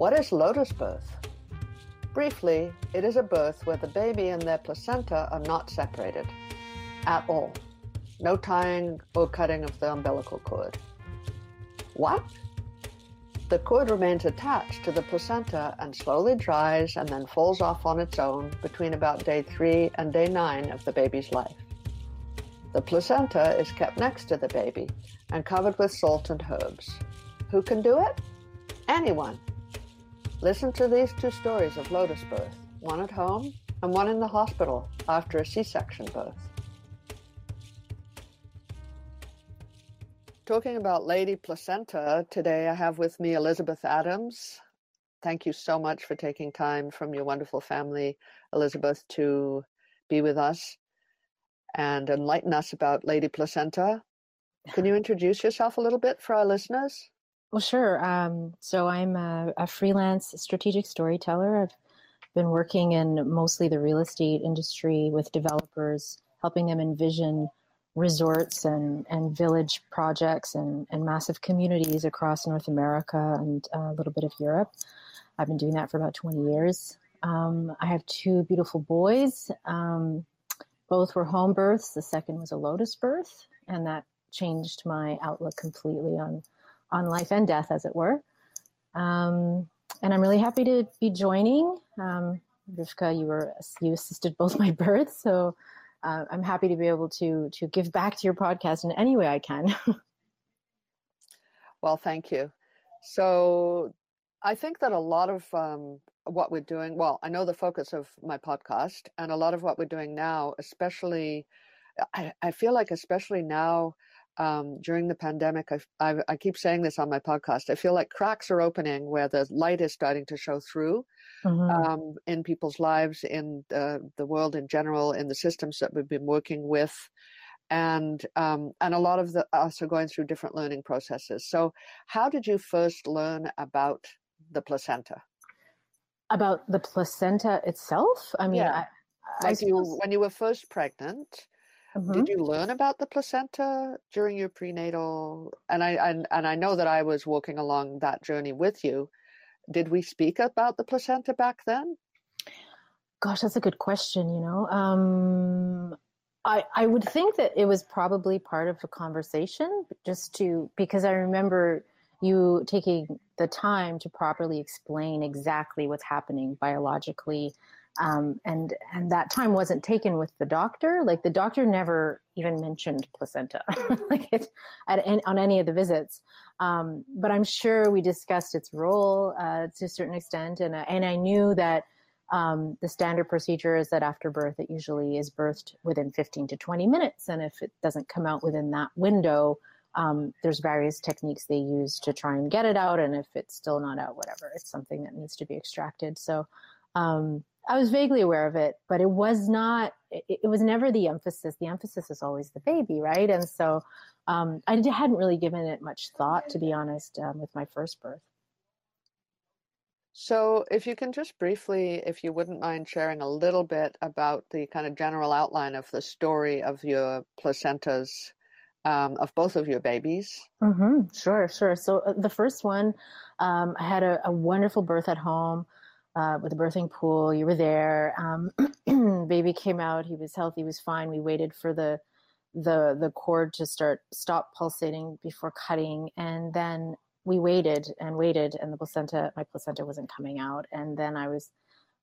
What is lotus birth? Briefly, it is a birth where the baby and their placenta are not separated at all. No tying or cutting of the umbilical cord. What? The cord remains attached to the placenta and slowly dries and then falls off on its own between about day three and day nine of the baby's life. The placenta is kept next to the baby and covered with salt and herbs. Who can do it? Anyone. Listen to these two stories of lotus birth, one at home and one in the hospital after a C section birth. Talking about Lady Placenta, today I have with me Elizabeth Adams. Thank you so much for taking time from your wonderful family, Elizabeth, to be with us and enlighten us about Lady Placenta. Can you introduce yourself a little bit for our listeners? Well, sure. Um, so I'm a, a, freelance strategic storyteller. I've been working in mostly the real estate industry with developers, helping them envision resorts and, and village projects and, and massive communities across North America and a little bit of Europe. I've been doing that for about 20 years. Um, I have two beautiful boys. Um, both were home births. The second was a lotus birth, and that changed my outlook completely on on life and death, as it were. Um, and I'm really happy to be joining. Um, Rivka, you were you assisted both my births, so uh, I'm happy to be able to to give back to your podcast in any way I can. well, thank you. So, I think that a lot of um, what we're doing, well, I know the focus of my podcast, and a lot of what we're doing now, especially, I, I feel like especially now um, during the pandemic, I, I, I, keep saying this on my podcast. I feel like cracks are opening where the light is starting to show through mm-hmm. um, in people's lives, in the, the world in general, in the systems that we've been working with. And um, and a lot of the, us are going through different learning processes. So, how did you first learn about the placenta? About the placenta itself? I mean, yeah. I, like suppose... you when you were first pregnant, Mm-hmm. Did you learn about the placenta during your prenatal? And I and, and I know that I was walking along that journey with you. Did we speak about the placenta back then? Gosh, that's a good question. You know, um, I I would think that it was probably part of a conversation, just to because I remember you taking the time to properly explain exactly what's happening biologically um, and and that time wasn't taken with the doctor. Like the doctor never even mentioned placenta, like it at on any of the visits. Um, but I'm sure we discussed its role uh, to a certain extent, and and I knew that um, the standard procedure is that after birth, it usually is birthed within 15 to 20 minutes, and if it doesn't come out within that window, um, there's various techniques they use to try and get it out, and if it's still not out, whatever, it's something that needs to be extracted. So um, I was vaguely aware of it, but it was not, it, it, was never the emphasis. The emphasis is always the baby, right? And so um, I hadn't really given it much thought, to be honest, um, with my first birth. So, if you can just briefly, if you wouldn't mind sharing a little bit about the kind of general outline of the story of your placentas, um, of both of your babies. Mm-hmm. Sure, sure. So, uh, the first one, um, I had a, a, wonderful birth at home uh, with the birthing pool. You were there. Um, baby came out. He was healthy. He was fine. We waited for the the the cord to start stop pulsating before cutting, and then we waited and waited, and the placenta, my placenta wasn't coming out. And then I was,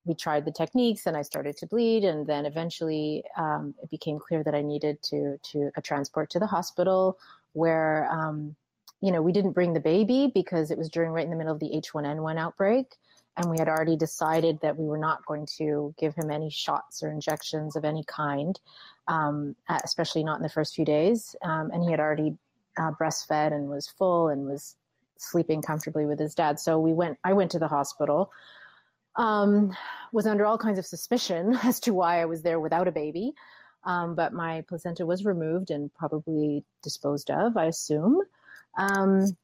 we tried the techniques, and I started to bleed, and then eventually um, it became clear that I needed to to a transport to the hospital where. Um, you know, we didn't bring the baby because it was during right in the middle of the H1N1 outbreak and we had already decided that we were not going to give him any shots or injections of any kind, um, especially not in the first few days. Um, and he had already uh, breastfed and was full and was sleeping comfortably with his dad. So we went. I went to the hospital. Um, was under all kinds of suspicion as to why I was there without a baby. Um, but my placenta was removed and probably disposed of, I assume. Um,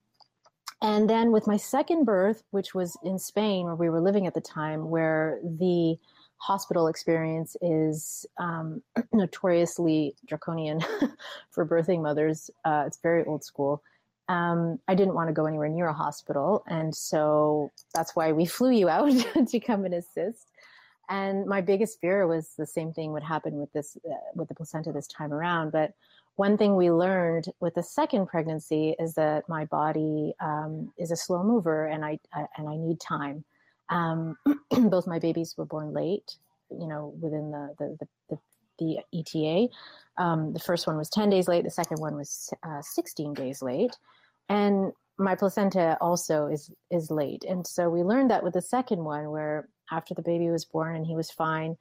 and then with my second birth, which was in Spain, where we were living at the time, where the hospital experience is um, notoriously draconian for birthing mothers, uh, it's very old school. um, I didn't want to go anywhere near a hospital. And so that's why we flew you out to come and assist. And my biggest fear was the same thing would happen with this, uh, with the placenta this time around. But one thing we learned with the second pregnancy is that my body um, is a slow mover and I, I, and I need time. Um, both my babies were born late, you know, within the, the, the, the the ETA. Um, the first one was 10 days late, the second one was uh, 16 days late. And my placenta also is is late. And so we learned that with the second one where after the baby was born and he was fine,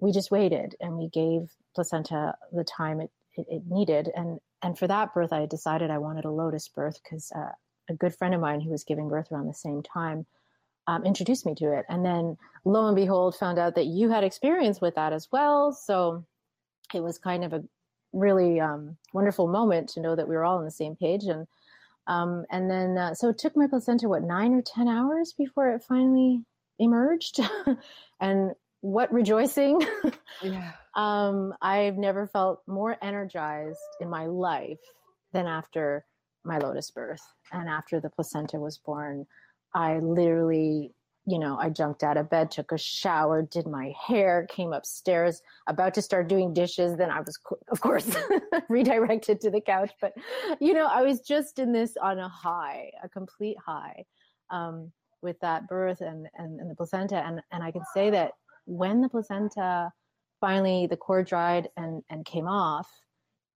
we just waited and we gave placenta the time it, it, it needed. And and for that birth, I decided I wanted a lotus birth because uh, a good friend of mine who was giving birth around the same time um, introduced me to it. And then lo and behold, found out that you had experience with that as well. So it was kind of a really um, wonderful moment to know that we were all on the same page. And um, and then uh, so it took my placenta what nine or ten hours before it finally emerged. and what rejoicing! yeah. um, I've never felt more energized in my life than after my lotus birth and after the placenta was born. I literally you know, I jumped out of bed, took a shower, did my hair, came upstairs, about to start doing dishes. Then I was, of course, redirected to the couch. But, you know, I was just in this on a high, a complete high um, with that birth and, and, and the placenta. And, and I can say that when the placenta finally, the cord dried and, and came off,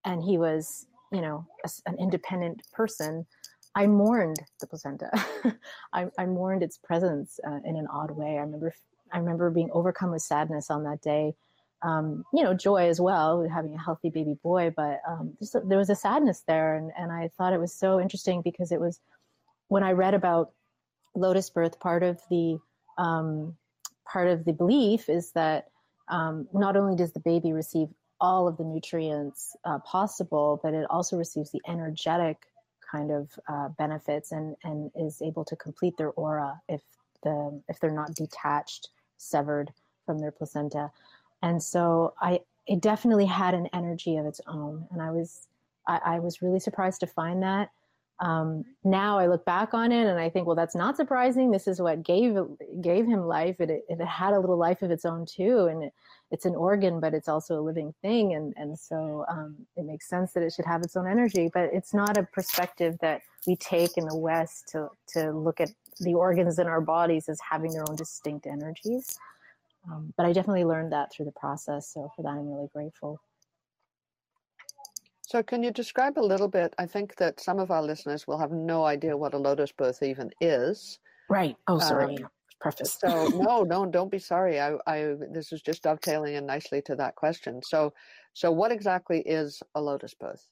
and he was, you know, a, an independent person, I mourned the placenta. I, I, mourned its presence uh, in an odd way. I remember, I remember being overcome with sadness on that day. Um, you know, joy as well, having a healthy baby boy, but um, a, there was a sadness there, and, and I thought it was so interesting because it was when I read about lotus birth. Part of the um, part of the belief is that um, not only does the baby receive all of the nutrients uh, possible, but it also receives the energetic kind of uh, benefits and and is able to complete their aura if the if they're not detached severed from their placenta. And so i it definitely had an energy of its own. And i was i, I was really surprised to find that um, now I look back on it and I think, well, that's not surprising. This is what gave gave him life. It, it had a little life of its own too, and it, it's an organ, but it's also a living thing, and and so um, it makes sense that it should have its own energy. But it's not a perspective that we take in the West to to look at the organs in our bodies as having their own distinct energies. Um, but I definitely learned that through the process. So for that, I'm really grateful. So, can you describe a little bit? I think that some of our listeners will have no idea what a lotus birth even is. Right. Oh, sorry. Um, Preface. so, no, no, don't be sorry. I, I, this is just dovetailing in nicely to that question. So, so what exactly is a lotus birth?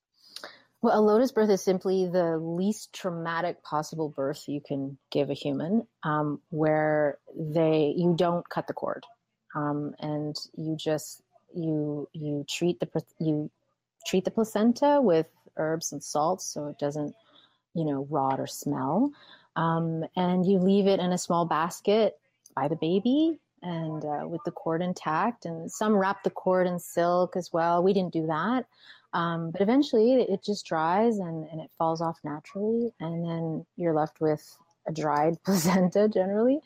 Well, a lotus birth is simply the least traumatic possible birth you can give a human, um, where they you don't cut the cord, um, and you just you you treat the you treat the placenta with herbs and salts so it doesn't, you know, rot or smell. Um, and you leave it in a small basket by the baby and uh, with the cord intact. And some wrap the cord in silk as well. We didn't do that. Um, but eventually it, just dries and, and it falls off naturally. And then you're left with a dried placenta generally.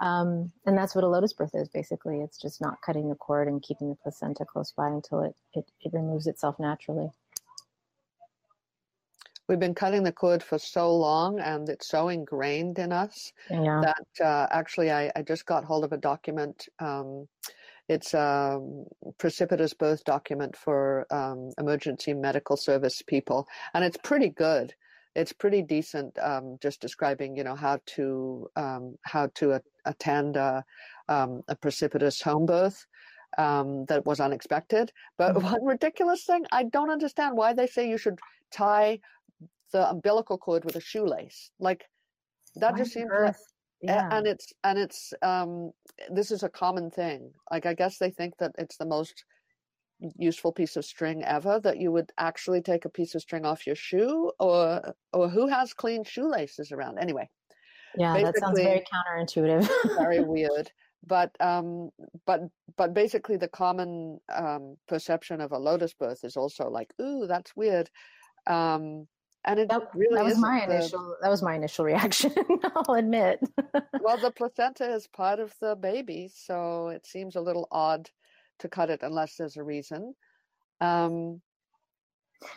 Um, and that's what a lotus birth is basically. It's just not cutting the cord and keeping the placenta close by until it, it, it removes itself naturally. We've been cutting the cord for so long and it's so ingrained in us yeah. that uh, actually I, I, just got hold of a document. Um, it's a precipitous birth document for um, emergency medical service people, and it's pretty good it's pretty decent um, just describing you know how to um, how to a- attend a, um, a, precipitous home birth um, that was unexpected but mm-hmm. one ridiculous thing i don't understand why they say you should tie the umbilical cord with a shoelace like that just seems like, yeah. and it's and it's um this is a common thing like i guess they think that it's the most useful piece of string ever that you would actually take a piece of string off your shoe or or who has clean shoelaces around? Anyway yeah that sounds very counterintuitive. Very weird. But um but but basically the common um perception of a lotus birth is also like ooh that's weird. Um And it that, really that was my the, initial that was my initial reaction, I'll admit. well, the placenta is part of the baby, so it seems a little odd to cut it unless there's a reason. Um,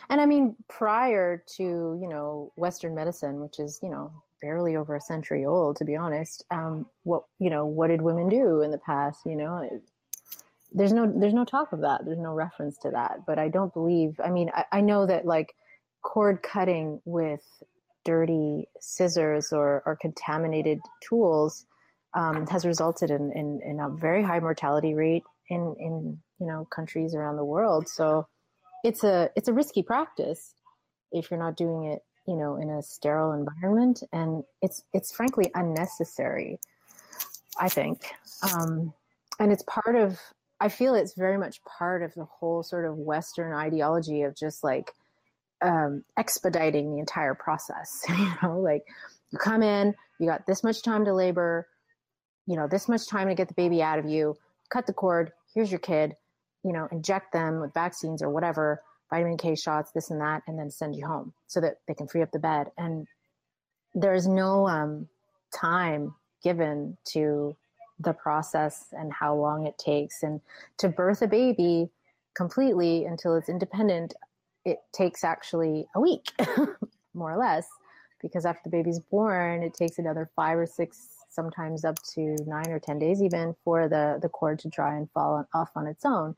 and I mean, prior to you know Western medicine, which is you know barely over a century old, to be honest, um, what you know, what did women do in the past? You know, it, there's no there's no talk of that. There's no reference to that. But I don't believe. I mean, I, I know that like cord cutting with dirty scissors or, or contaminated tools um, has resulted in, in, in a very high mortality rate in in you know countries around the world. So it's a it's a risky practice if you're not doing it you know in a sterile environment and it's it's frankly unnecessary i think um, and it's part of i feel it's very much part of the whole sort of western ideology of just like um, expediting the entire process you know like you come in you got this much time to labor you know this much time to get the baby out of you cut the cord here's your kid you know, inject them with vaccines or whatever, vitamin K shots, this and that, and then send you home so that they can free up the bed. And there's no um, time given to the process and how long it takes. And to birth a baby completely until it's independent, it takes actually a week, more or less, because after the baby's born, it takes another five or six sometimes up to nine or 10 days even for the, the cord to dry and fall on, off on its own.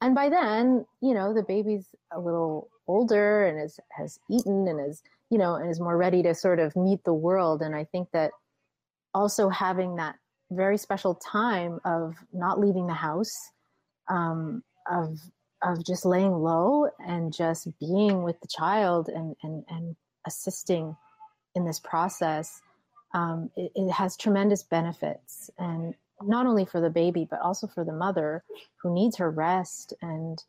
And by then, you know, the baby's a little older and is, has eaten and is, you know, and is more ready to sort of meet the world. And I think that also having that very special time of not leaving the house, um, of of just laying low and just being with the child and and and assisting in this process um, it, it, has tremendous benefits and not only for the baby but also for the mother who needs her rest. And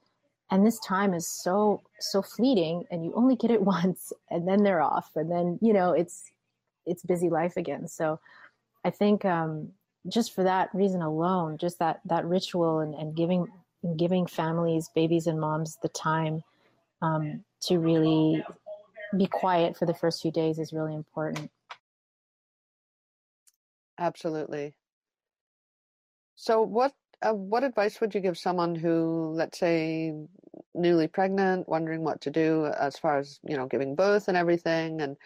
and this time is so so fleeting and you only get it once and then they're off and then you know it's it's busy life again. So i think um, just for that reason alone just that that ritual and, and giving giving families babies and moms the time um, to really be quiet for the first few days is really important Absolutely. So, what uh, what advice would you give someone who, let's say, newly pregnant, wondering what to do as far as you know, giving birth and everything, and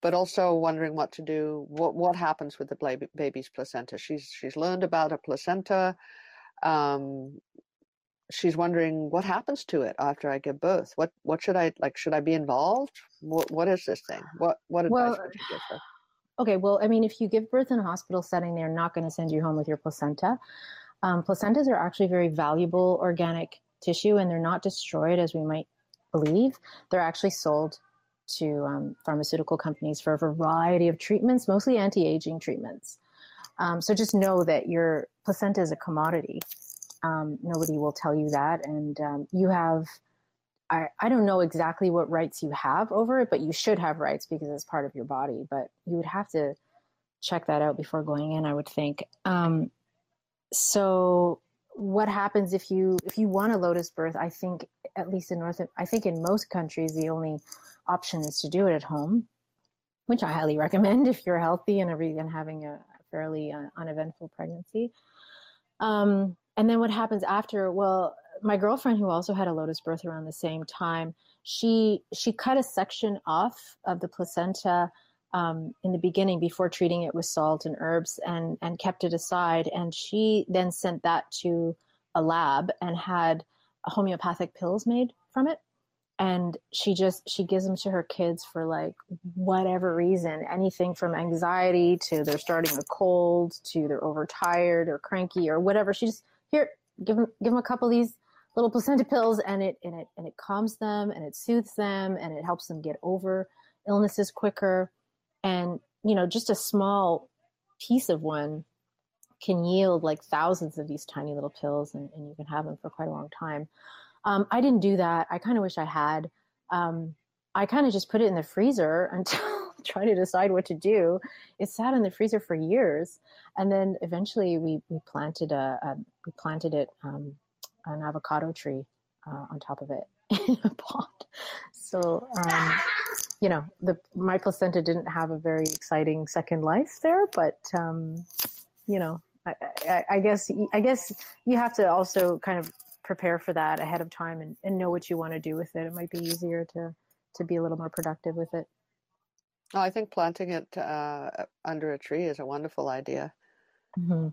but also wondering what to do, what what happens with the baby's placenta? She's she's learned about a placenta. Um, she's wondering what happens to it after I give birth. What what should I like? Should I be involved? What what is this thing? What what advice well, would you give her? Okay, well, I mean, if you give birth in a hospital setting, they're not going to send you home with your placenta. Um, placentas are actually very valuable organic tissue and they're not destroyed as we might believe. They're actually sold to um, pharmaceutical companies for a variety of treatments, mostly anti aging treatments. Um, so just know that your placenta is a commodity. Um, nobody will tell you that. And um, you have I, I don't know exactly what rights you have over it, but you should have rights because it's part of your body. But you would have to check that out before going in, I would think. Um, so what happens if you if you want a lotus birth? I think at least in North, I think in most countries the only option is to do it at home, which I highly recommend if you're healthy and, and having a fairly uh, uneventful pregnancy. Um, and then what happens after? Well, my girlfriend who also had a lotus birth around the same time she she cut a section off of the placenta um, in the beginning before treating it with salt and herbs and and kept it aside. And she then sent that to a lab and had homeopathic pills made from it. And she just she gives them to her kids for like whatever reason anything from anxiety to they're starting a cold to they're overtired or cranky or whatever. She just here give them give them a couple of these little placenta pills and it and it and it calms them and it soothes them and it helps them get over illnesses quicker. And you know just a small piece of one can yield like thousands of these tiny little pills and, and you can have them for quite a long time. Um, i didn't do that. I kind of wish i had. Um, i kind of just put it in the freezer until trying to decide what to do. It sat in the freezer for years and then eventually we, we planted a, a we planted it um, an avocado tree uh, on top of it in a pot. So um, you know, the my placenta didn't have a very exciting second life there, but um, you know, I, I, I, guess I guess you have to also kind of prepare for that ahead of time and, and know what you want to do with it. It might be easier to to be a little more productive with it. Oh, I think planting it uh, under a tree is a wonderful idea. Mm-hmm.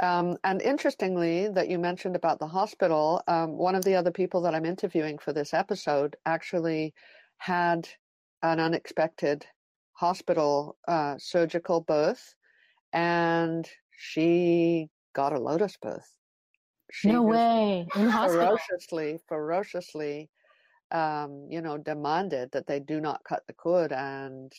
Um, and interestingly, that you mentioned about the hospital, um, one of the other people that I'm interviewing for this episode actually had an unexpected hospital uh, surgical birth, and she got a lotus birth. She no way! In ferociously, ferociously, um, you know, demanded that they do not cut the cord, and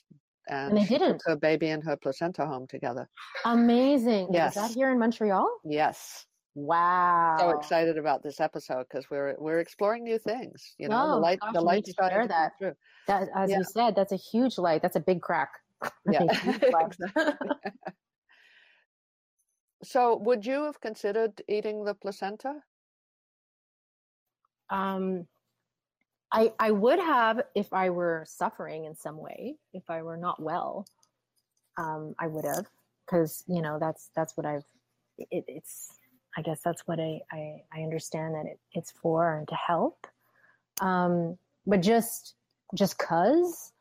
and, and they didn't. Took her baby and her placenta home together. Amazing! Yes, is that here in Montreal? Yes. Wow! So excited about this episode because we're we're exploring new things. You know, oh, the light gosh, the light started that. through. That, as yeah. you said, that's a huge light. That's a big crack. Yeah. so, would you have considered eating the placenta? Um, I I would have if I were suffering in some way, if I were not well. Um, I would have because you know that's that's what I've. It, it's I guess that's what I, I, I understand that it, it's for and to help. Um, but just just cause,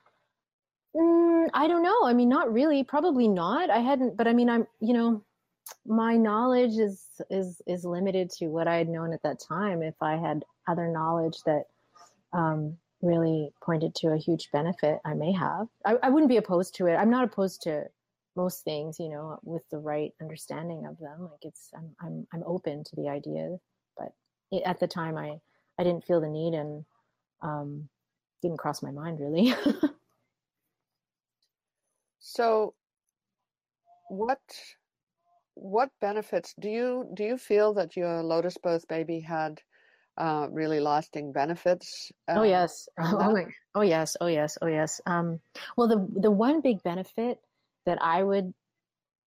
mm, I don't know. I mean, not really. Probably not. I hadn't. But I mean, I'm you know, my knowledge is is is limited to what I had known at that time. If I had other knowledge that um, really pointed to a huge benefit, I may have. I, I wouldn't be opposed to it. I'm not opposed to most things, you know, with the right understanding of them. Like it's, I'm, I'm, I'm open to the idea, but it, at the time, I, I didn't feel the need and um, didn't cross my mind really. so, what, what benefits do you do you feel that your lotus birth baby had uh, really lasting benefits. Um, oh yes. Oh, oh yes. Oh yes. Oh yes. Um, well, the the one big benefit that I would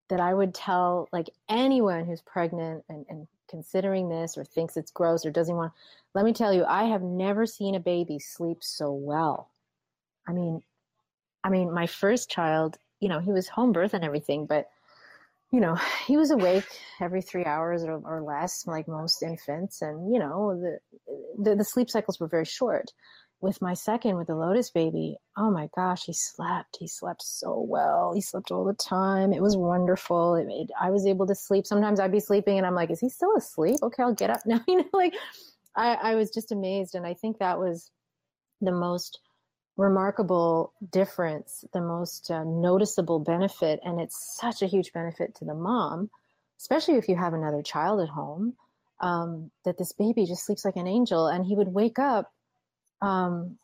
that I would tell like anyone who's pregnant and, and considering this or thinks it's gross or doesn't want let me tell you i have never seen a baby sleep so well i mean i mean my first child you know he was home birth and everything but you know he was awake every three hours or, or less like most infants and you know the, the, the sleep cycles were very short. With my second with the lotus baby oh my gosh he slept. He slept so well. He slept all the time. It was wonderful. It, it, i was able to sleep. Sometimes i'd be sleeping and i'm like is he still asleep? Okay i'll get up now. You know like I, I was just amazed and i think that was the most remarkable difference the most uh, noticeable benefit and it's such a huge benefit to the mom especially if you have another child at home um, that this baby just sleeps like an angel and he would wake up um,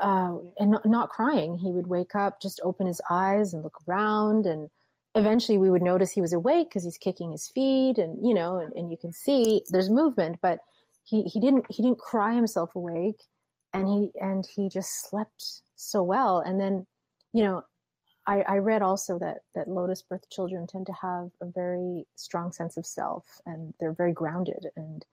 uh, and not, not crying. He would wake up, just open his eyes and look around, and eventually we would notice he was awake because he's kicking his feet, and you know, and, and you can see there's movement, but he he didn't he didn't cry himself awake, and he and he just slept so well. And then, you know, I, I read also that that lotus birth children tend to have a very strong sense of self, and they're very grounded, and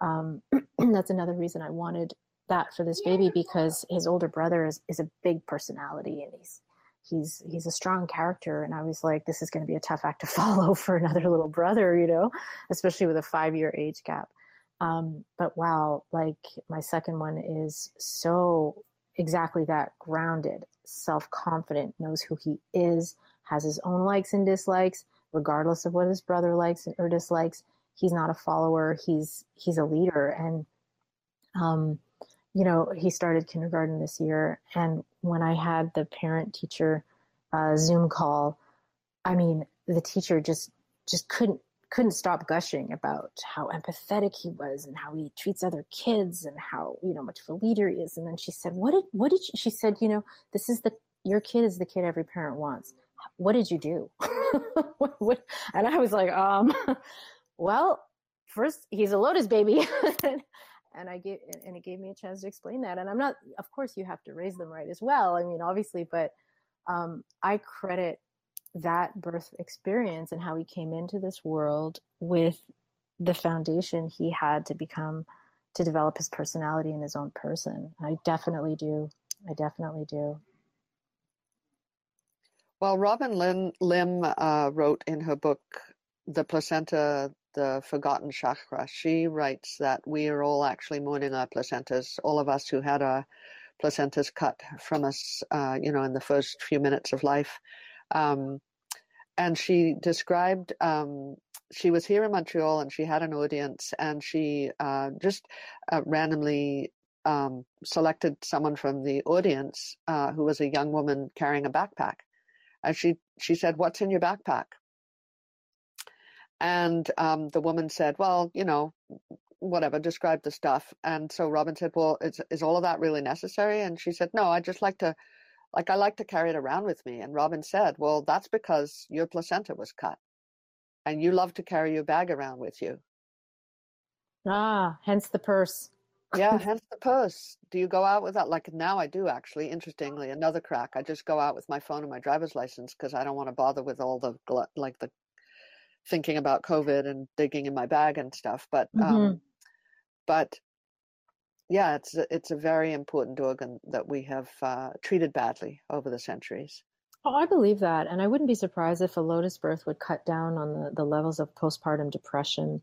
um, that's another reason I wanted that for this baby because his older brother is, is a big personality and he's he's he's a strong character. And i was like this is going to be a tough act to follow for another little brother you know especially with a five year age gap um, but wow like my second one is so exactly that grounded self-confident knows who he is has his own likes and dislikes regardless of what his brother likes or dislikes he's not a follower he's he's a leader and um, you know, he started kindergarten this year. And when I had the parent teacher uh, Zoom call, I mean, the teacher just just couldn't couldn't stop gushing about how empathetic he was and how he treats other kids and how you know much of a leader he is. And then she said, "What did what did you, she said? You know, this is the your kid is the kid every parent wants. What did you do?" what, what? And I was like, um, well, first he's a lotus baby. and I gave and it gave me a chance to explain that. And I'm not, of course, you have to raise them right as well. I mean, obviously, but um, I credit that birth experience and how he came into this world with the foundation he had to become to develop his personality and his own person. I definitely do. I definitely do. Well, Robin Lynn, Lim uh, wrote in her book, The Placenta, The Forgotten Chakra, she writes that we are all actually mourning our placentas, all of us who had our placentas cut from us, uh, you know, in the first few minutes of life. Um, and she described um, she was here in Montreal and she had an audience and she uh, just uh, randomly um, selected someone from the audience uh, who was a young woman carrying a backpack. And she, she said, What's in your backpack? And um, the woman said, Well, you know, whatever, describe the stuff. And so Robin said, Well, is, is all of that really necessary? And she said, No, I just like to, like, I like to carry it around with me. And Robin said, Well, that's because your placenta was cut and you love to carry your bag around with you. Ah, hence the purse. yeah, hence the purse. Do you go out with that? Like now I do actually, interestingly, another crack. I just go out with my phone and my driver's license because I don't want to bother with all the, like the thinking about COVID and digging in my bag and stuff. But, mm-hmm. um, but yeah, it's a, it's a very important organ that we have uh, treated badly over the centuries. Oh, I believe that. And I wouldn't be surprised if a lotus birth would cut down on the, the levels of postpartum depression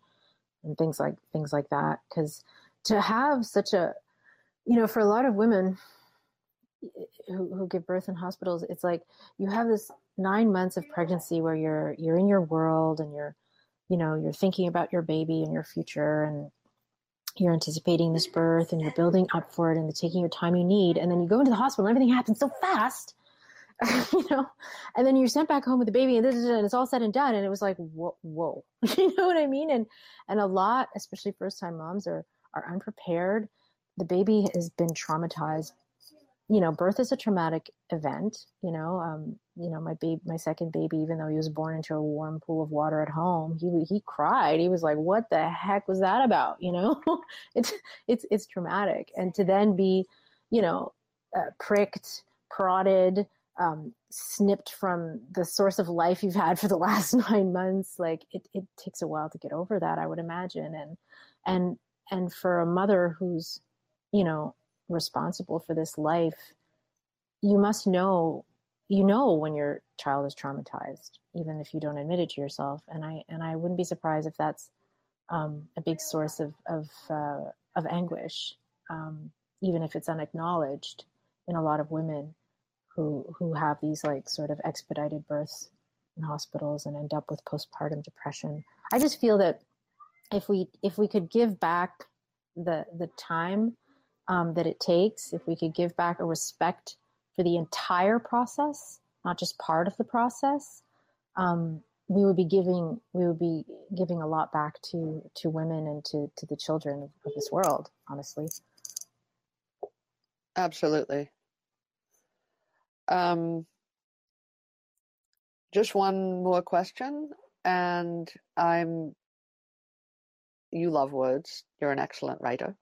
and things like things like that. Because to have such a you know, for a lot of women who, who give birth in hospitals, it's like you have this nine months of pregnancy where you're you're in your world and you're you know, you're thinking about your baby and your future and you're anticipating this birth and you're building up for it and taking your time you need. And then you go into the hospital and everything happens so fast you know, and then you're sent back home with the baby and, this, and it's all said and done. And it was like, whoa, whoa. you know what I mean? And, and a lot, especially first time moms are, are unprepared. The baby has been traumatized. You know, birth is a traumatic event, you know, um, you know, my baby, my second baby, even though he was born into a warm pool of water at home, he, he cried. He was like, what the heck was that about? You know, it's, it's, it's traumatic. And to then be, you know, uh, pricked, prodded, um, snipped from the source of life you've had for the last nine months like it, it takes a while to get over that i would imagine and and and for a mother who's you know responsible for this life you must know you know when your child is traumatized even if you don't admit it to yourself and i and i wouldn't be surprised if that's um, a big source of of uh, of anguish um, even if it's unacknowledged in a lot of women who who have these like sort of expedited births in hospitals and end up with postpartum depression. I just feel that if we if we could give back the the time um, that it takes, if we could give back a respect for the entire process, not just part of the process, um, we would be giving we would be giving a lot back to to women and to to the children of, of this world. Honestly, absolutely. Um, just one more question, and I'm. You love words. You're an excellent writer.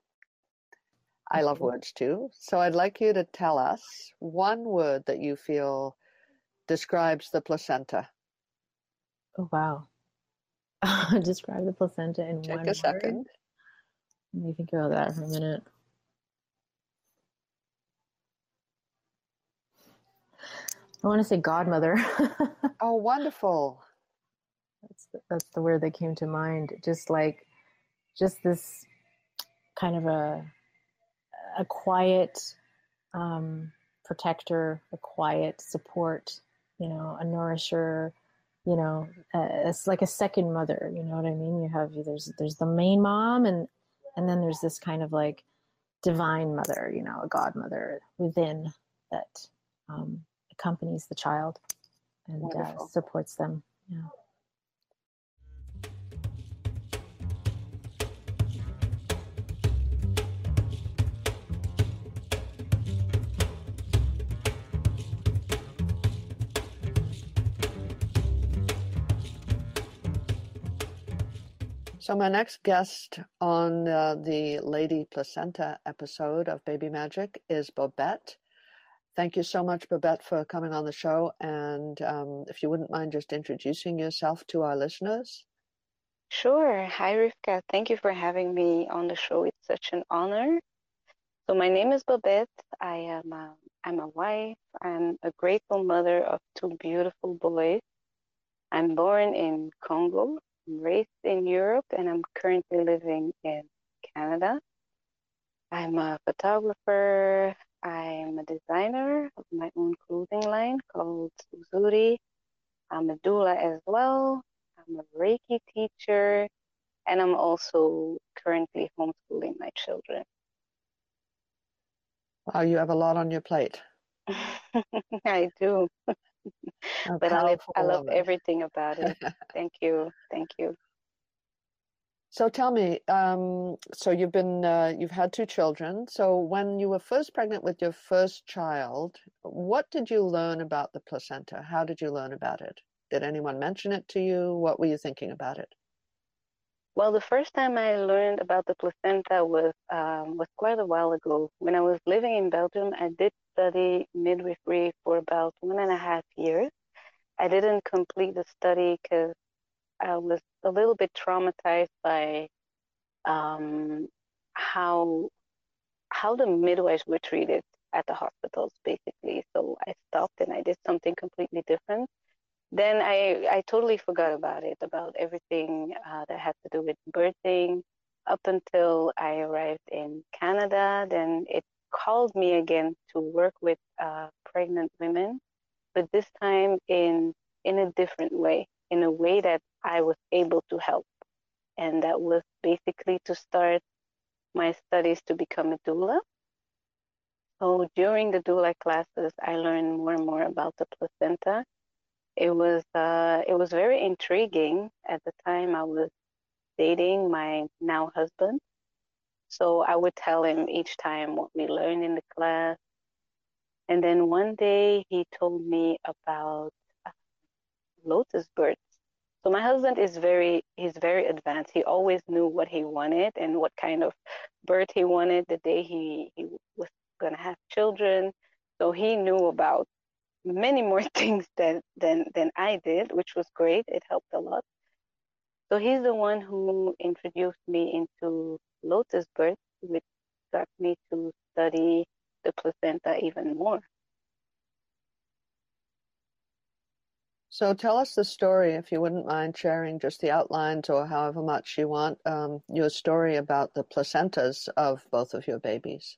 I love words too. So I'd like you to tell us one word that you feel describes the placenta. Oh wow! Describe the placenta in Take one a second. Let me think about that for a minute. I want to say godmother. oh, wonderful. That's the, that's the word that came to mind. Just like, just this kind of a a quiet um, protector, a quiet support. You know, a nourisher. You know, uh, it's like a second mother. You know what I mean? You have there's there's the main mom, and and then there's this kind of like divine mother. You know, a godmother within that um, accompanies the child and uh, supports them. Yeah. So, my next guest on uh, the Lady Placenta episode of Baby Magic is Babette. Thank you so much, Babette, for coming on the show. And um, if you wouldn't mind just introducing yourself to our listeners. Sure. Hi, Rivka. Thank you for having me on the show. It's such an honor. So my name is Babette. I am a, I'm a wife. I'm a grateful mother of two beautiful boys. I'm born in Congo, raised in Europe, and I'm currently living in Canada. I'm a photographer. I'm a designer of my own clothing line called Uzuri. I'm a doula as well. I'm a Reiki teacher, and I'm also currently homeschooling my children. Wow, you have a lot on your plate. I do. But I love, I love everything about it. Thank you. Thank you. So tell me, um, so you've been, uh, you've had two children. So when you were first pregnant with your first child, what did you learn about the placenta? How did you learn about it? Did anyone mention it to you? What were you thinking about it? Well, the first time I learned about the placenta was um, was quite a while ago. When I was living in Belgium, I did study midwifery for about one and a half years. I didn't complete the study because I was a little bit traumatized by um, how how the midwives were treated at the hospitals, basically. So I stopped and I did something completely different then I, I totally forgot about it, about everything uh, that had to do with birthing up until I arrived in Canada. Then it called me again to work with uh, pregnant women, but this time in in a different way, in a way that I was able to help, and that was basically to start my studies to become a doula. So during the doula classes, I learned more and more about the placenta it was uh, it was very intriguing at the time I was dating my now husband. So I would tell him each time what we learned in the class. And then one day he told me about uh, lotus births. So my husband is very he's very advanced. He always knew what he wanted and what kind of bird he wanted the day he, he was gonna have children. So he knew about many more things than, than, than I did, which was great. It helped a lot. So he's the one who introduced me into lotus birth, which got me to study the placenta even more. So tell us the story, if you wouldn't mind sharing just the outlines or however much you want, um, your story about the placentas of both of your babies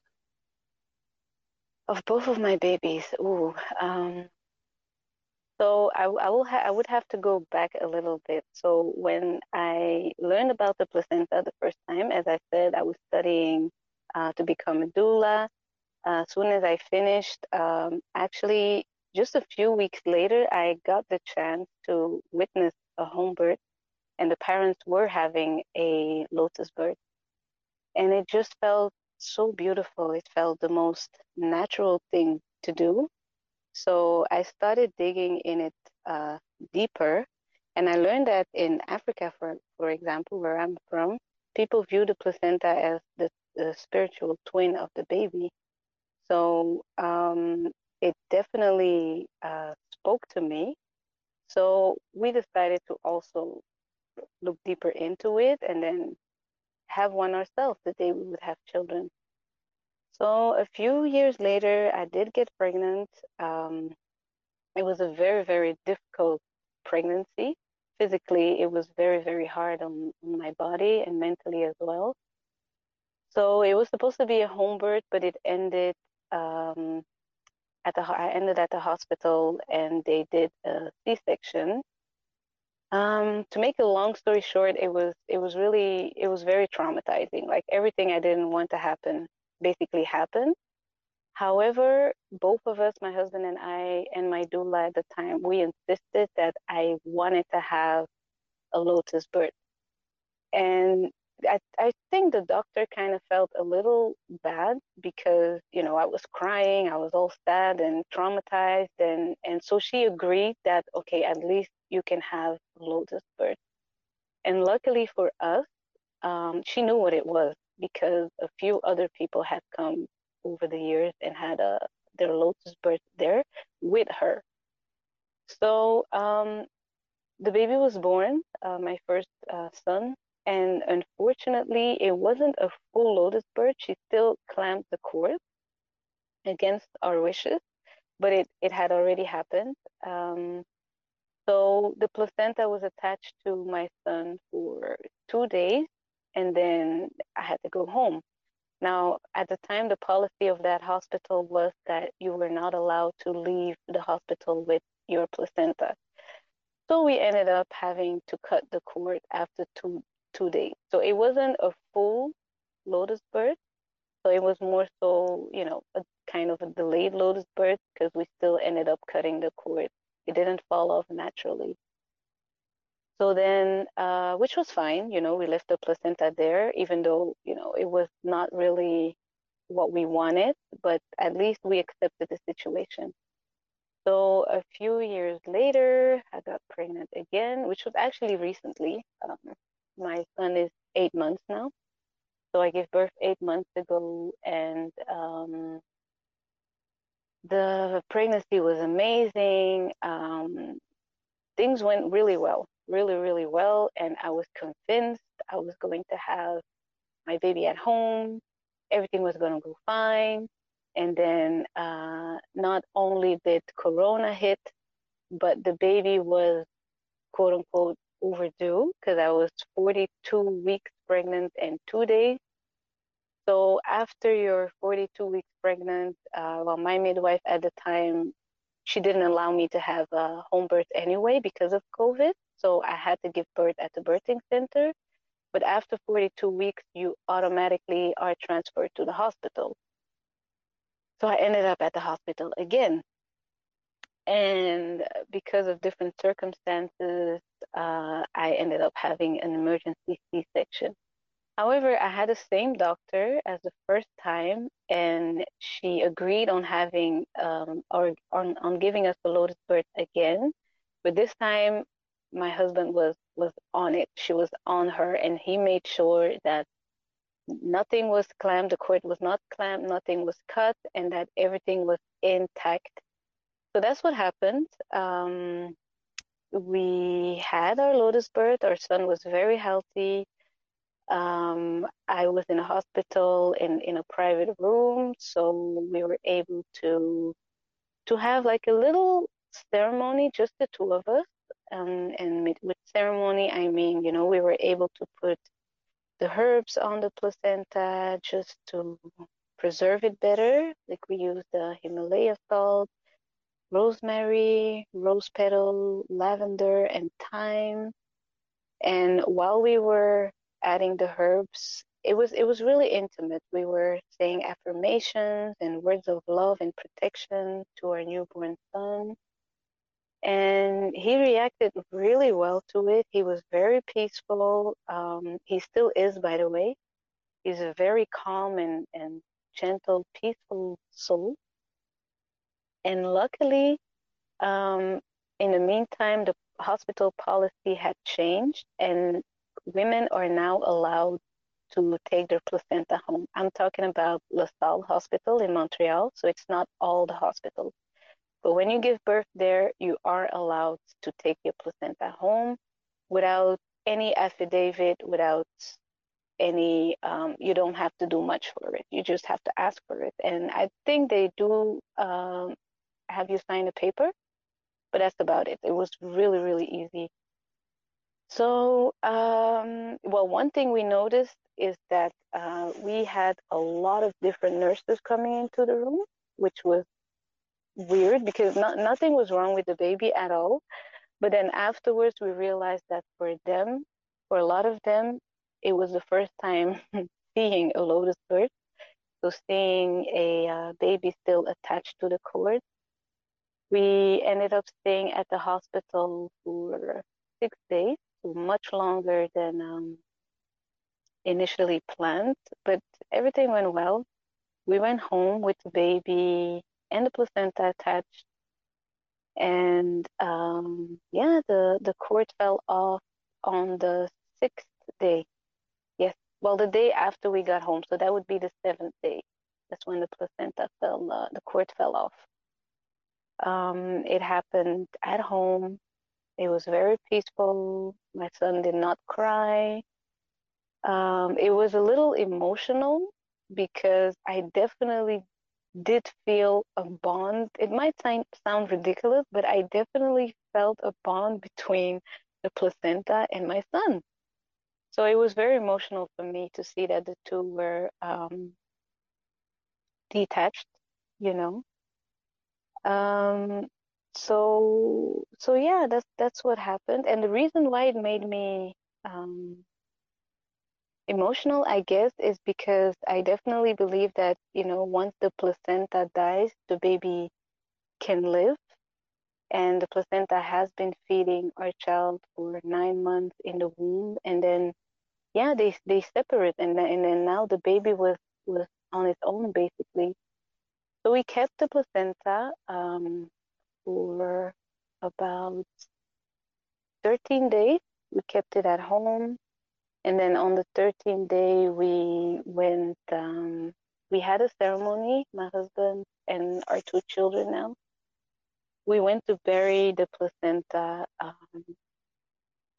of both of my babies. Ooh, um, so I, I will ha- I would have to go back a little bit. So when I learned about the placenta the first time, as I said, I was studying uh, to become a doula. Uh, as soon as I finished, um, actually, just a few weeks later, I got the chance to witness a home birth, and the parents were having a lotus birth, and it just felt so beautiful. It felt the most natural thing to do. So I started digging in it uh, deeper. And I learned that in Africa, for, for example, where I'm from, people view the placenta as the, the spiritual twin of the baby. So um, it definitely uh, spoke to me. So we decided to also look deeper into it and then have one ourselves the day we would have children. So a few years later, I did get pregnant. Um, it was a very, very difficult pregnancy. Physically, it was very, very hard on, on my body and mentally as well. So it was supposed to be a home birth, but it ended um, at the I ended at the hospital, and they did a C-section. Um, to make a long story short, it was it was really it was very traumatizing. Like everything I didn't want to happen basically happened. However, both of us, my husband and I, and my doula at the time, we insisted that I wanted to have a lotus birth. And I, I think the doctor kind of felt a little bad because, you know, I was crying, I was all sad and traumatized. And, and so she agreed that, okay, at least you can have lotus birth. And luckily for us, um, she knew what it was because a few other people had come over the years and had a, their lotus birth there with her. So um, the baby was born, uh, my first uh, son, And unfortunately, it wasn't a full lotus birth. She still clamped the cord against our wishes, but it, it had already happened. Um, so the placenta was attached to my son for two days, and then I had to go home. Now, at the time, the policy of that hospital was that you were not allowed to leave the hospital with your placenta. So we ended up having to cut the cord after two two days. So it wasn't a full lotus birth. So it was more so, you know, a kind of a delayed lotus birth because we still ended up cutting the cord. It didn't fall off naturally. So then, uh, which was fine, you know, we left the placenta there, even though, you know, it was not really what we wanted, but at least we accepted the situation. So a few years later, I got pregnant again, which was actually recently. Um, my son is eight months now. So I gave birth eight months ago, and um, the pregnancy was amazing. Um, things went really well, really, really well. And I was convinced I was going to have my baby at home. Everything was going to go fine. And then uh, not only did Corona hit, but the baby was quote unquote overdue because I was 42 weeks pregnant and two days. So after you're 42 weeks pregnant, uh, well, my midwife at the time, she didn't allow me to have a home birth anyway because of COVID. So I had to give birth at the birthing center. But after 42 weeks, you automatically are transferred to the hospital. So I ended up at the hospital again. And because of different circumstances, uh, I ended up having an emergency C section. However, I had the same doctor as the first time, and she agreed on having um, or on, on giving us the lotus birth again. But this time, my husband was was on it. She was on her, and he made sure that nothing was clamped, the cord was not clamped, nothing was cut, and that everything was intact so that's what happened. Um, we had our lotus birth. Our son was very healthy. Um, I was in a hospital in, in a private room, so we were able to to have like a little ceremony, just the two of us. Um, and with ceremony, I mean, you know, we were able to put the herbs on the placenta just to preserve it better. Like we used the Himalaya salt rosemary, rose petal, lavender, and thyme. And while we were adding the herbs, it was it was really intimate. We were saying affirmations and words of love and protection to our newborn son. And he reacted really well to it. He was very peaceful. Um, he still is, by the way. He's a very calm and, and gentle, peaceful soul. And luckily, um, in the meantime, the hospital policy had changed, and women are now allowed to take their placenta home. I'm talking about La Salle Hospital in Montreal, so it's not all the hospitals. But when you give birth there, you are allowed to take your placenta home without any affidavit, without any, um, you don't have to do much for it. You just have to ask for it. And I think they do um, have you sign a paper? But that's about it. It was really, really easy. So, um, well, one thing we noticed is that uh, we had a lot of different nurses coming into the room, which was weird because not, nothing was wrong with the baby at all. But then afterwards, we realized that for them, for a lot of them, it was the first time seeing a lotus birth. So seeing a uh, baby still attached to the cord we ended up staying at the hospital for six days, much longer than um, initially planned, but everything went well. We went home with the baby and the placenta attached. And um, yeah, the, the cord fell off on the sixth day. Yes, well, the day after we got home. So that would be the seventh day. That's when the placenta fell, uh, the cord fell off. Um, it happened at home. It was very peaceful. My son did not cry. Um, it was a little emotional because I definitely did feel a bond. It might sound ridiculous, but I definitely felt a bond between the placenta and my son. So it was very emotional for me to see that the two were um, detached, you know. Um, so so yeah, that's that's what happened, and the reason why it made me um, emotional, I guess, is because I definitely believe that you know once the placenta dies, the baby can live, and the placenta has been feeding our child for nine months in the womb, and then yeah, they they separate, and then and then now the baby was was on its own basically. So we kept the placenta um, for about 13 days. We kept it at home. And then on the 13th day, we went, um, we had a ceremony, my husband and our two children now. We went to bury the placenta um,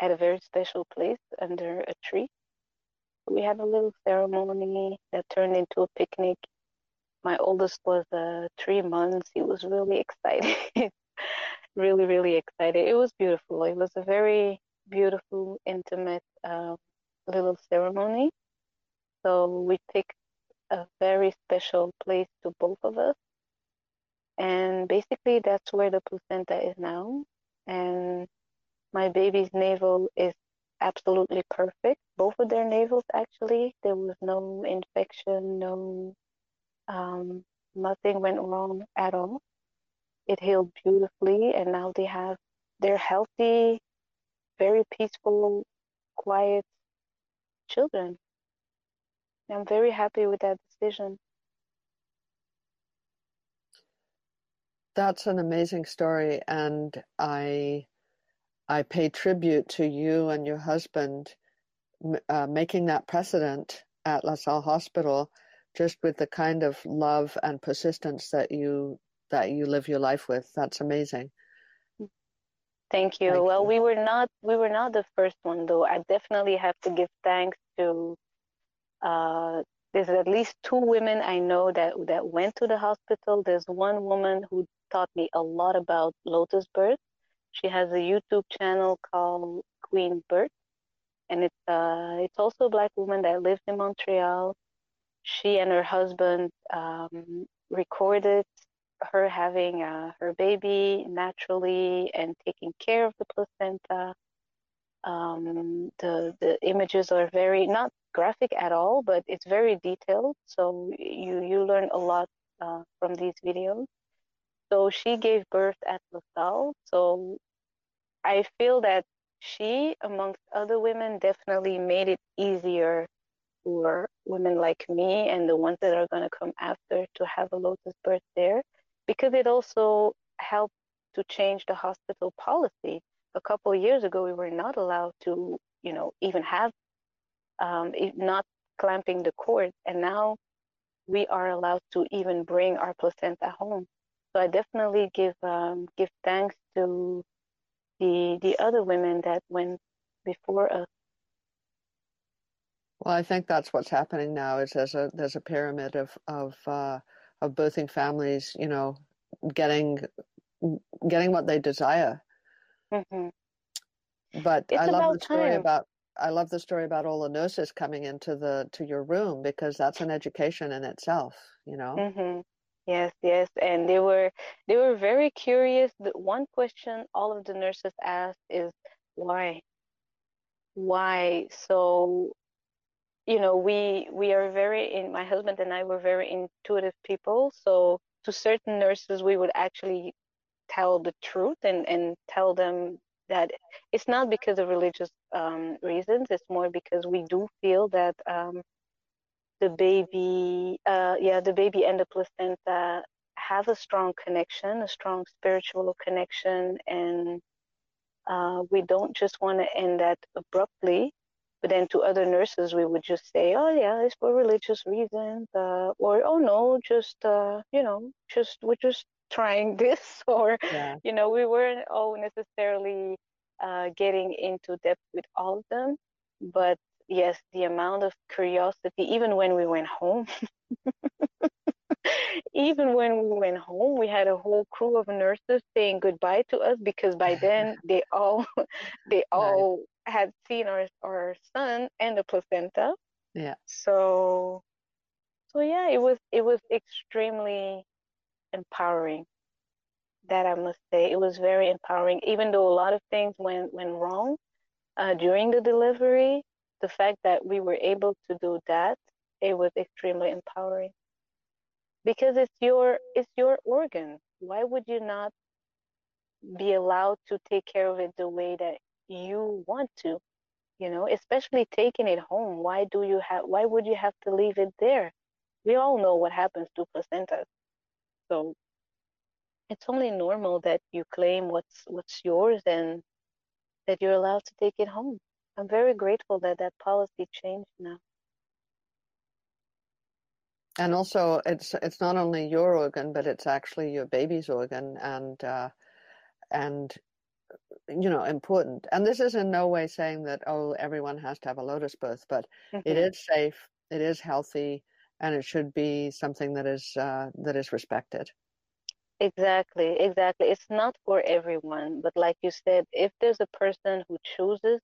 at a very special place under a tree. We had a little ceremony that turned into a picnic. My oldest was uh, three months. He was really excited, really, really excited. It was beautiful. It was a very beautiful, intimate uh, little ceremony. So we picked a very special place to both of us. And basically, that's where the placenta is now. And my baby's navel is absolutely perfect. Both of their navels, actually, there was no infection, no, um, nothing went wrong at all. It healed beautifully, and now they have, they're healthy, very peaceful, quiet children. I'm very happy with that decision. That's an amazing story, and I I pay tribute to you and your husband uh, making that precedent at LaSalle Hospital, just with the kind of love and persistence that you that you live your life with. That's amazing. Thank you. Thank well, you. we were not we were not the first one though. I definitely have to give thanks to. Uh, there's at least two women I know that that went to the hospital. There's one woman who taught me a lot about lotus birth she has a YouTube channel called Queen Birth, and it's uh, it's also a black woman that lives in Montreal. She and her husband um, recorded her having uh, her baby naturally and taking care of the placenta. Um, the the images are very not graphic at all, but it's very detailed. So you you learn a lot uh, from these videos. So she gave birth at LaSalle. So I feel that she, amongst other women, definitely made it easier for women like me and the ones that are going to come after to have a lotus birth there because it also helped to change the hospital policy. A couple years ago, we were not allowed to, you know, even have um, not clamping the cord, and now we are allowed to even bring our placenta home. So I definitely give um, give thanks to the the other women that went before us. Well, I think that's what's happening now. Is there's a there's a pyramid of of uh, of birthing families, you know, getting getting what they desire. Mm-hmm. But it's I love the story time. about I love the story about all the nurses coming into the to your room because that's an education in itself, you know. Mm-hmm. Yes, yes, and they were they were very curious. The one question all of the nurses asked is why? Why? So, you know, we we are very in my husband and I were very intuitive people. So to certain nurses we would actually tell the truth and and tell them that it's not because of religious um, reasons. It's more because we do feel that um, the baby, uh, yeah, the baby and the placenta have a strong connection, a strong spiritual connection, and uh, we don't just want to end that abruptly. But then to other nurses, we would just say, "Oh yeah, it's for religious reasons," uh, or "Oh no, just uh, you know, just we're just trying this," or yeah. you know, we weren't all necessarily uh, getting into depth with all of them. But yes, the amount of curiosity, even when we went home. even when we went home, we had a whole crew of nurses saying goodbye to us because by then they all they all. Had seen our our son and the placenta. Yeah. So so yeah, it was it was extremely empowering. That I must say, it was very empowering. Even though a lot of things went went wrong uh, during the delivery, the fact that we were able to do that, it was extremely empowering because it's your it's your organ why would you not be allowed to take care of it the way that you want to you know especially taking it home why do you have why would you have to leave it there? We all know what happens to placentas. So it's only normal that you claim what's what's yours and that you're allowed to take it home. I'm very grateful that that policy changed now. And also it's it's not only your organ but it's actually your baby's organ and uh, and you know important and this is in no way saying that oh everyone has to have a lotus birth but mm-hmm. it is safe it is healthy and it should be something that is uh, that is respected exactly exactly it's not for everyone but like you said if there's a person who chooses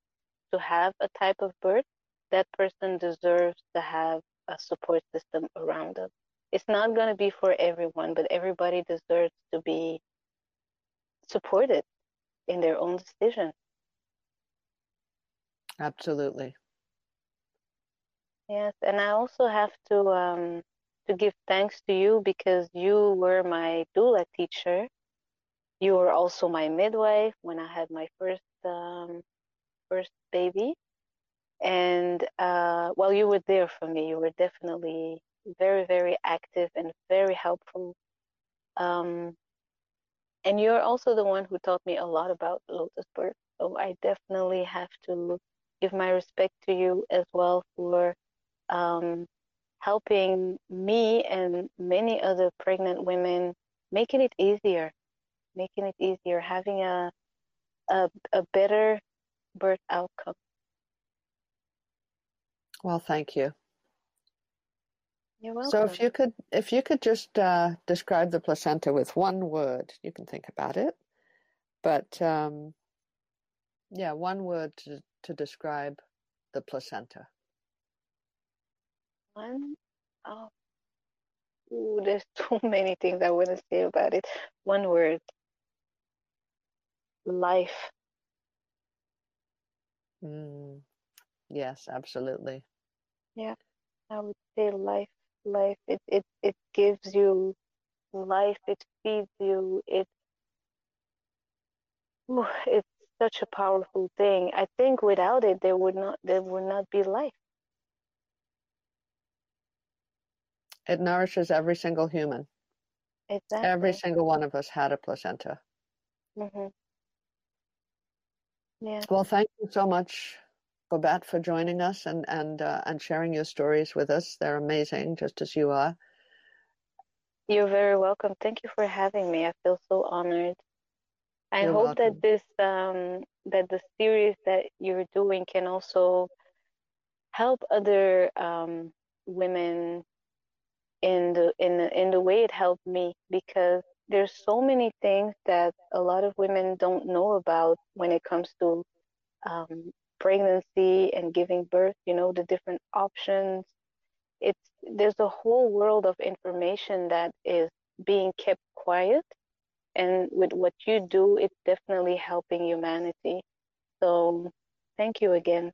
to have a type of birth that person deserves to have a support system around them. It's not going to be for everyone, but everybody deserves to be supported in their own decision. Absolutely. Yes, and I also have to um, to give thanks to you because you were my doula teacher. You were also my midwife when I had my first um, first baby, and uh, while you were there for me, you were definitely very, very active and very helpful. Um, and you're also the one who taught me a lot about lotus birth. So I definitely have to give my respect to you as well for um, helping me and many other pregnant women, making it easier, making it easier, having a a, a better birth outcome. Well, thank you. You're welcome. So if you could if you could just uh, describe the placenta with one word, you can think about it. But um, yeah, one word to, to describe the placenta. One oh Ooh, there's too many things I want to say about it. One word. Life. Mm, yes, absolutely. Yeah, I would say life. Life. It it it gives you life. It feeds you. It. it's such a powerful thing. I think without it, there would not there would not be life. It nourishes every single human. Exactly. Every single one of us had a placenta. Mm-hmm. Yeah. Well, thank you so much Babette, for joining us and and uh, and sharing your stories with us. They're amazing, just as you are. You're very welcome. Thank you for having me. I feel so honored. I You're hope welcome. that this um, that the series that you're doing can also help other um, women in the in the, in the way it helped me because there's so many things that a lot of women don't know about when it comes to um, pregnancy and giving birth, you know, the different options. It's there's a whole world of information that is being kept quiet. And with what you do, it's definitely helping humanity. So thank you again.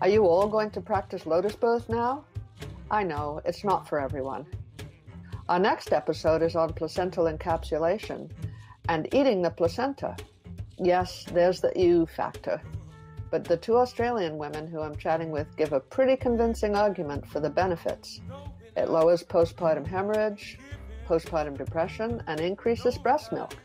Are you all going to practice lotus birth now? I know, it's not for everyone. Our next episode is on placental encapsulation and eating the placenta. Yes, there's the ew factor. But the two Australian women who I'm chatting with give a pretty convincing argument for the benefits. It lowers postpartum hemorrhage, postpartum depression, and increases breast milk.